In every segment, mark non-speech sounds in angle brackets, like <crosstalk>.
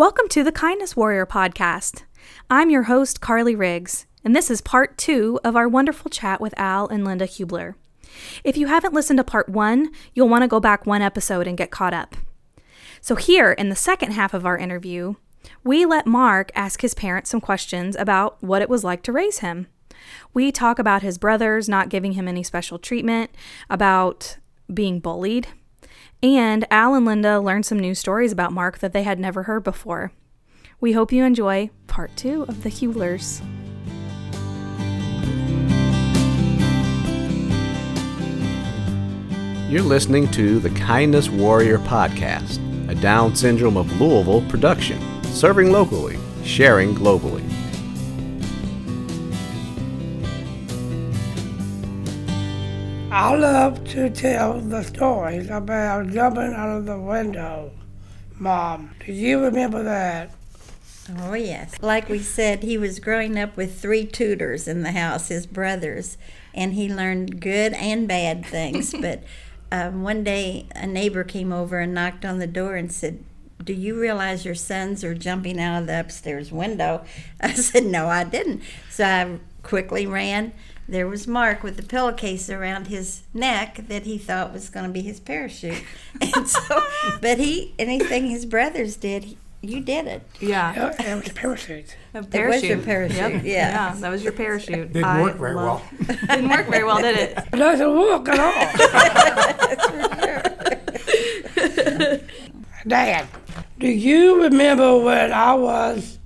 Welcome to the Kindness Warrior podcast. I'm your host, Carly Riggs, and this is part two of our wonderful chat with Al and Linda Hubler. If you haven't listened to part one, you'll want to go back one episode and get caught up. So, here in the second half of our interview, we let Mark ask his parents some questions about what it was like to raise him. We talk about his brothers not giving him any special treatment, about being bullied, and Al and Linda learned some new stories about Mark that they had never heard before. We hope you enjoy part two of The Hublers. You're listening to the Kindness Warrior Podcast, a Down Syndrome of Louisville production, serving locally, sharing globally. I love to tell the stories about jumping out of the window. Mom, do you remember that? Oh, yes. Like we said, he was growing up with three tutors in the house, his brothers, and he learned good and bad things. <laughs> but um, one day, a neighbor came over and knocked on the door and said, do you realize your sons are jumping out of the upstairs window? <laughs> I said, No, I didn't. So I quickly ran there was Mark with the pillowcase around his neck that he thought was going to be his parachute. <laughs> And so, <laughs> but he, anything his brothers did, you did it. Yeah. Yeah, it was a parachute. A It was your parachute, Yep. yeah. that was your parachute. Didn't I work very love- Didn't work very well, did it? It <laughs> doesn't work at all. Dad, do you remember when I was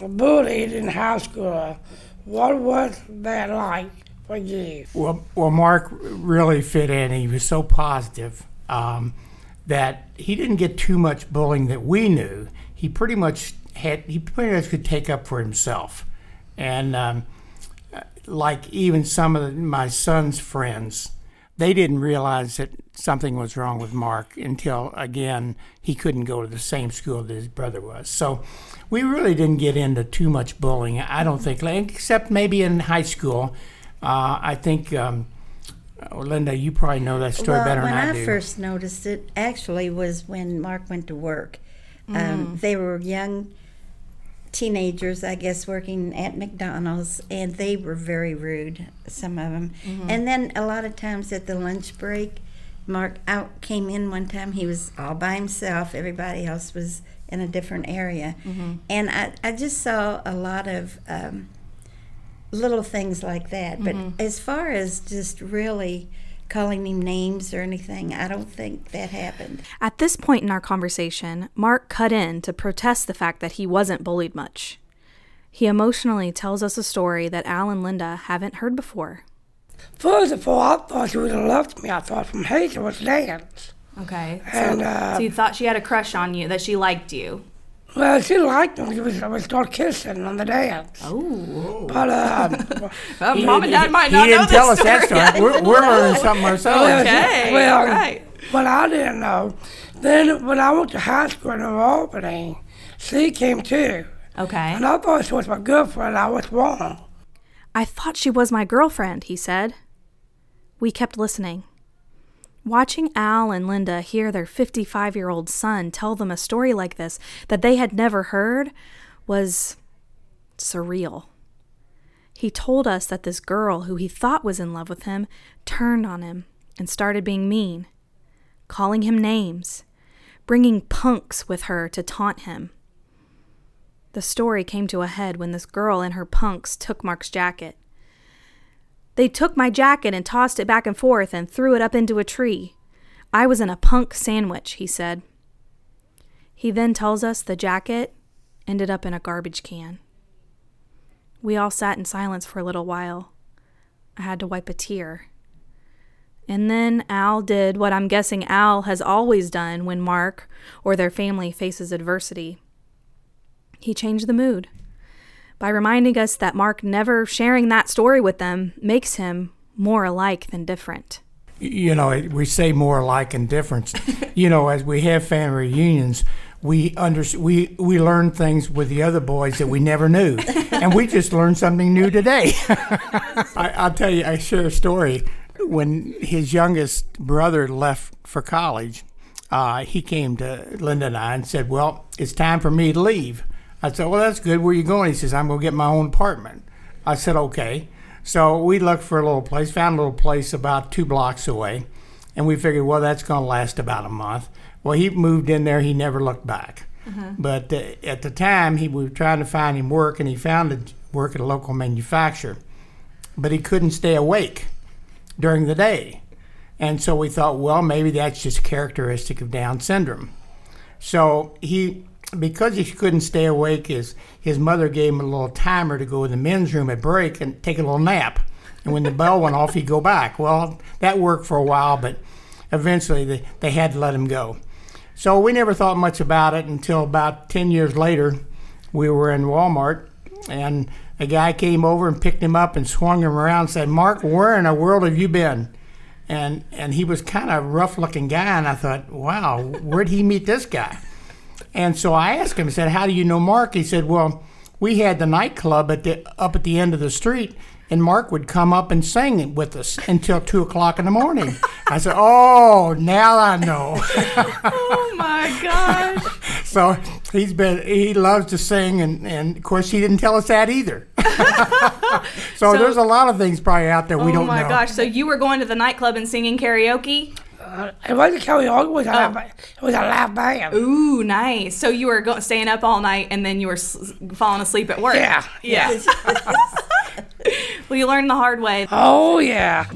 bullied in high school? What was that like for you? Well, well, Mark really fit in. He was so positive um, that he didn't get too much bullying that we knew. He pretty much had. He pretty much could take up for himself, and um, like even some of my son's friends, they didn't realize that something was wrong with Mark until again he couldn't go to the same school that his brother was. So we really didn't get into too much bullying. I don't think, except maybe in high school. Uh, I think, um, oh, Linda, you probably know that story well, better when than I, I do. first noticed it, actually, was when Mark went to work. Um, they were young teenagers, I guess, working at McDonald's, and they were very rude, some of them. Mm-hmm. And then a lot of times at the lunch break, Mark out came in one time. He was all by himself. Everybody else was in a different area, mm-hmm. and I, I just saw a lot of um, little things like that. But mm-hmm. as far as just really calling him names or anything, I don't think that happened. At this point in our conversation, Mark cut in to protest the fact that he wasn't bullied much. He emotionally tells us a story that Al and Linda haven't heard before. First of all, I thought she would have loved me. I thought from hate it was dance. Okay. And, uh, so you thought she had a crush on you, that she liked you. Well, she liked him. We was, we started kissing on the dance. Oh. But, um, <laughs> Mom and Dad might he didn't tell us that story. We're, we're learning something ourselves. Okay. well, right. but I didn't know. Then when I went to high school in Albany, she came too. Okay. And I thought she was my girlfriend. I was wrong. I thought she was my girlfriend, he said. We kept listening. Watching Al and Linda hear their 55 year old son tell them a story like this that they had never heard was surreal. He told us that this girl who he thought was in love with him turned on him and started being mean, calling him names, bringing punks with her to taunt him. The story came to a head when this girl and her punks took Mark's jacket. They took my jacket and tossed it back and forth and threw it up into a tree. I was in a punk sandwich, he said. He then tells us the jacket ended up in a garbage can. We all sat in silence for a little while. I had to wipe a tear. And then Al did what I'm guessing Al has always done when Mark or their family faces adversity. He changed the mood by reminding us that Mark never sharing that story with them makes him more alike than different. you know, we say more alike and different. <laughs> you know, as we have family reunions, we under we we learn things with the other boys that we never knew, <laughs> and we just learned something new today. <laughs> I, I'll tell you, I share a story. When his youngest brother left for college, uh, he came to Linda and I and said, "Well, it's time for me to leave." I said, "Well, that's good. Where you going?" He says, "I'm going to get my own apartment." I said, "Okay." So we looked for a little place, found a little place about two blocks away, and we figured, well, that's going to last about a month. Well, he moved in there. He never looked back. But uh, at the time, he we were trying to find him work, and he found a work at a local manufacturer, but he couldn't stay awake during the day. And so we thought, well, maybe that's just characteristic of Down syndrome. So he, because he couldn't stay awake, his, his mother gave him a little timer to go in the men's room at break and take a little nap. And when the bell went off, he'd go back. Well, that worked for a while, but eventually they, they had to let him go. So we never thought much about it until about 10 years later, we were in Walmart and a guy came over and picked him up and swung him around and said, Mark, where in the world have you been? And, and he was kind of a rough looking guy, and I thought, wow, where'd he meet this guy? And so I asked him, I said, How do you know Mark? He said, Well, we had the nightclub at the, up at the end of the street, and Mark would come up and sing with us until 2 o'clock in the morning. I said, Oh, now I know. Oh my gosh. <laughs> so he's been, he loves to sing, and, and of course, he didn't tell us that either. <laughs> so, there's a lot of things probably out there we oh don't know. Oh my gosh. So you were going to the nightclub and singing karaoke? Uh, it wasn't karaoke, it was a, live, ba- it was a live band. Ooh, nice. So you were go- staying up all night and then you were s- falling asleep at work. Yeah, <laughs> Yeah. <laughs> well, you learned the hard way. Oh, yeah.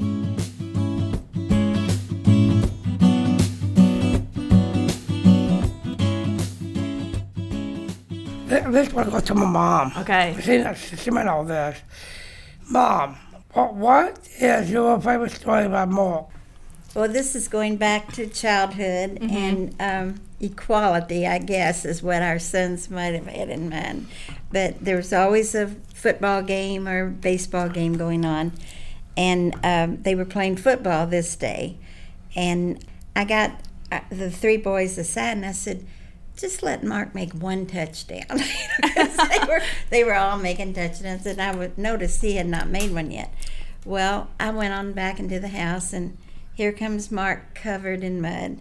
This one goes to my mom. Okay. She, she meant all this. Mom, what, what is your favorite story about Mark? Well, this is going back to childhood and um, equality, I guess, is what our sons might have had in mind. But there was always a football game or baseball game going on, and um, they were playing football this day. And I got uh, the three boys aside and I said, just let Mark make one touchdown. <laughs> they, were, they were all making touchdowns, and I would notice he had not made one yet. Well, I went on back into the house, and here comes Mark covered in mud.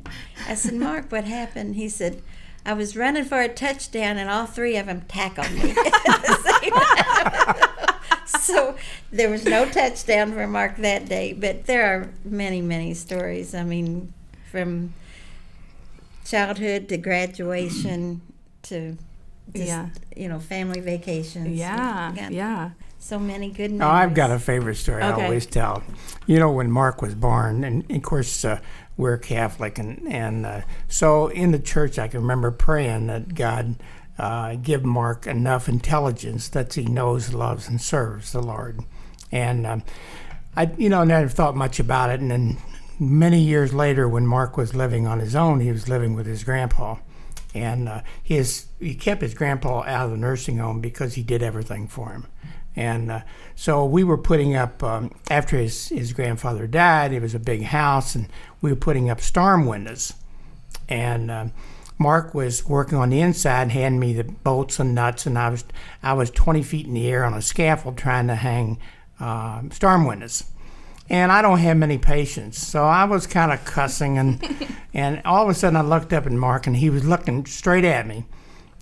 I said, Mark, what happened? He said, I was running for a touchdown, and all three of them tackled me. at the same time. so there was no touchdown for Mark that day, but there are many, many stories. I mean, from childhood to graduation to just, Yeah. you know, family vacations. Yeah. Yeah. So many good Oh. I've got a favorite story I always tell. You know, when Mark was born, and of course, uh, we're Catholic, and, and uh, so in the church, I can remember praying that God uh, give Mark enough intelligence that he knows, loves, and serves the Lord. And um, I, you know, never thought much about it. And then many years later, when Mark was living on his own, he was living with his grandpa. And uh, his, he kept his grandpa out of the nursing home because he did everything for him. And uh, so we were putting up, um, after his, his grandfather died, it was a big house, and we were putting up storm windows. And um, Mark was working on the inside and handed me the bolts and nuts, and I was, I was 20 feet in the air on a scaffold trying to hang um storm windows. And I don't have many patience, so I was kind of cussing, and <laughs> and all of a sudden I looked up at Mark, and he was looking straight at me,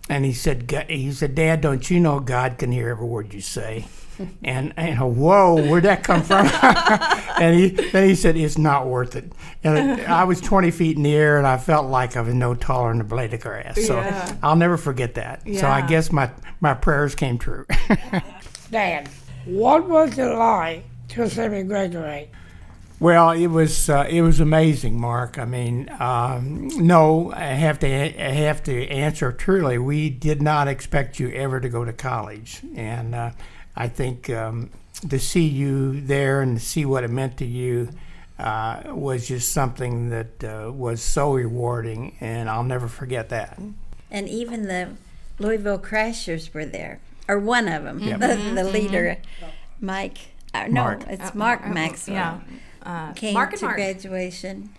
and he said, "Ga- "He said, Dad, don't you know God can hear every word you say?" <laughs> And and uh, whoa, where'd that come from? <laughs> and he then he said, "It's not worth it." And I was 20 feet in the air, and I felt like I was no taller than a blade of grass. So Yeah. I'll never forget that. So I guess my my prayers came true. <laughs> Dad, what was it like to see me graduate? Well, it was uh, it was amazing, Mark. I mean, um, no, I have to I have to answer truly. We did not expect you ever to go to college, and uh, I think um, to see you there and to see what it meant to you uh, was just something that uh, was so rewarding, and I'll never forget that. And even the Louisville Crashers were there, or one of them, Yep. the, the leader, Mike. Uh, no, Mark. it's Uh, Mark uh, Maxwell. Yeah. Uh, Came Mark and to Mark. graduation,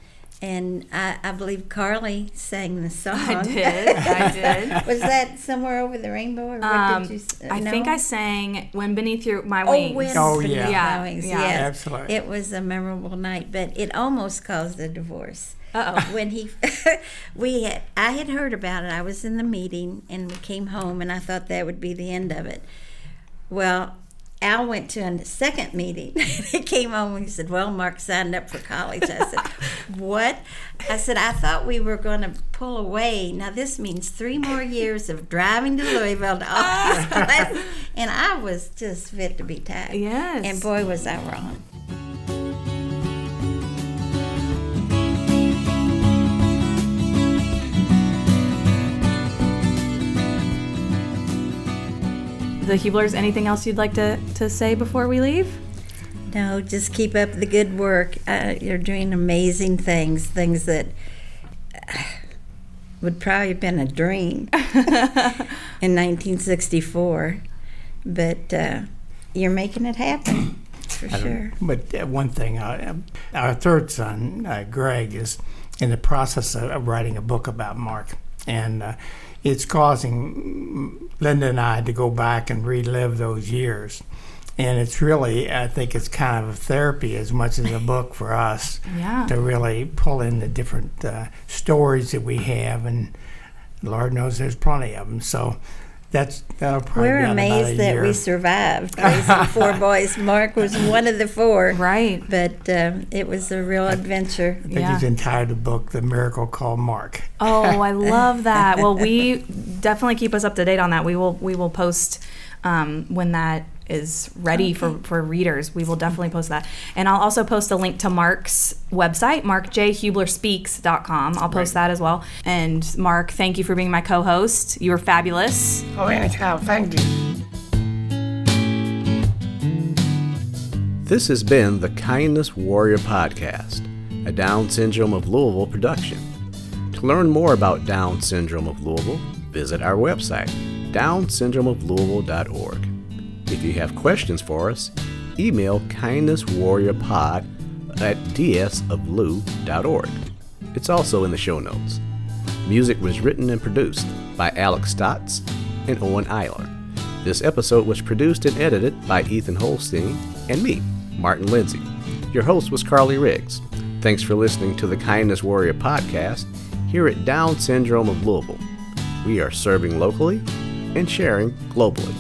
and I, I believe Carly sang the song. I did. I <laughs> did. Was that somewhere over the rainbow, or what Um, did you? s- I no? think I sang "When Beneath Your My Oh, Wings." when Oh, Beneath yeah. Yeah, My Wings, yeah. yes. Absolutely. It was a memorable night, but it almost caused a divorce. Uh-oh. <laughs> When he, <laughs> we, had, I had heard about it. I was in the meeting, and we came home, and I thought that would be the end of it. Well, Al went to a second meeting. <laughs> he came home and he said, "Well, Mark signed up for college." I said, <laughs> "What?" I said, "I thought we were going to pull away. Now this means three more years of driving to Louisville to all <laughs> these classes." And I was just fit to be tied. Yes. And boy, was I wrong. The Hublers. Anything else you'd like to to say before we leave? No, just keep up the good work. Uh, you're doing amazing things, things that uh, <sighs> would probably have been a dream <laughs> in 1964, but uh, you're making it happen for sure. But uh, one thing, uh, our third son, uh, Greg, is in the process of, of writing a book about Mark, and uh, it's causing Linda and I to go back and relive those years. And it's really, I think it's kind of a therapy as much as a book for us Yeah. to really pull in the different uh, stories that we have, and Lord knows there's plenty of them. So that's that'll probably We're be out about a amazed that year. we survived raising <laughs> four boys. Mark was one of the four, Right. but um, it was a real adventure. I think Yeah. he's entitled the book "The Miracle Called Mark." Oh, <laughs> I love that. Well, we definitely keep us up to date on that. We will we will post um, when that is ready for, for readers. We will definitely post that. And I'll also post a link to Mark's website, markjhublerspeaks.com. I'll post that as well. And Mark, thank you for being my co-host. You were fabulous. Oh, anytime. Thank you. This has been the Kindness Warrior Podcast, a Down Syndrome of Louisville production. To learn more about Down Syndrome of Louisville, visit our website, downsyndromeoflouisville.org. If you have questions for us, email kindnesswarriorpod at dsoflou.org. It's also in the show notes. Music was written and produced by Alex Stotts and Owen Eiler. This episode was produced and edited by Ethan Holstein and me, Martin Lindsay. Your host was Carly Riggs. Thanks for listening to the Kindness Warrior podcast here at Down Syndrome of Louisville. We are serving locally and sharing globally.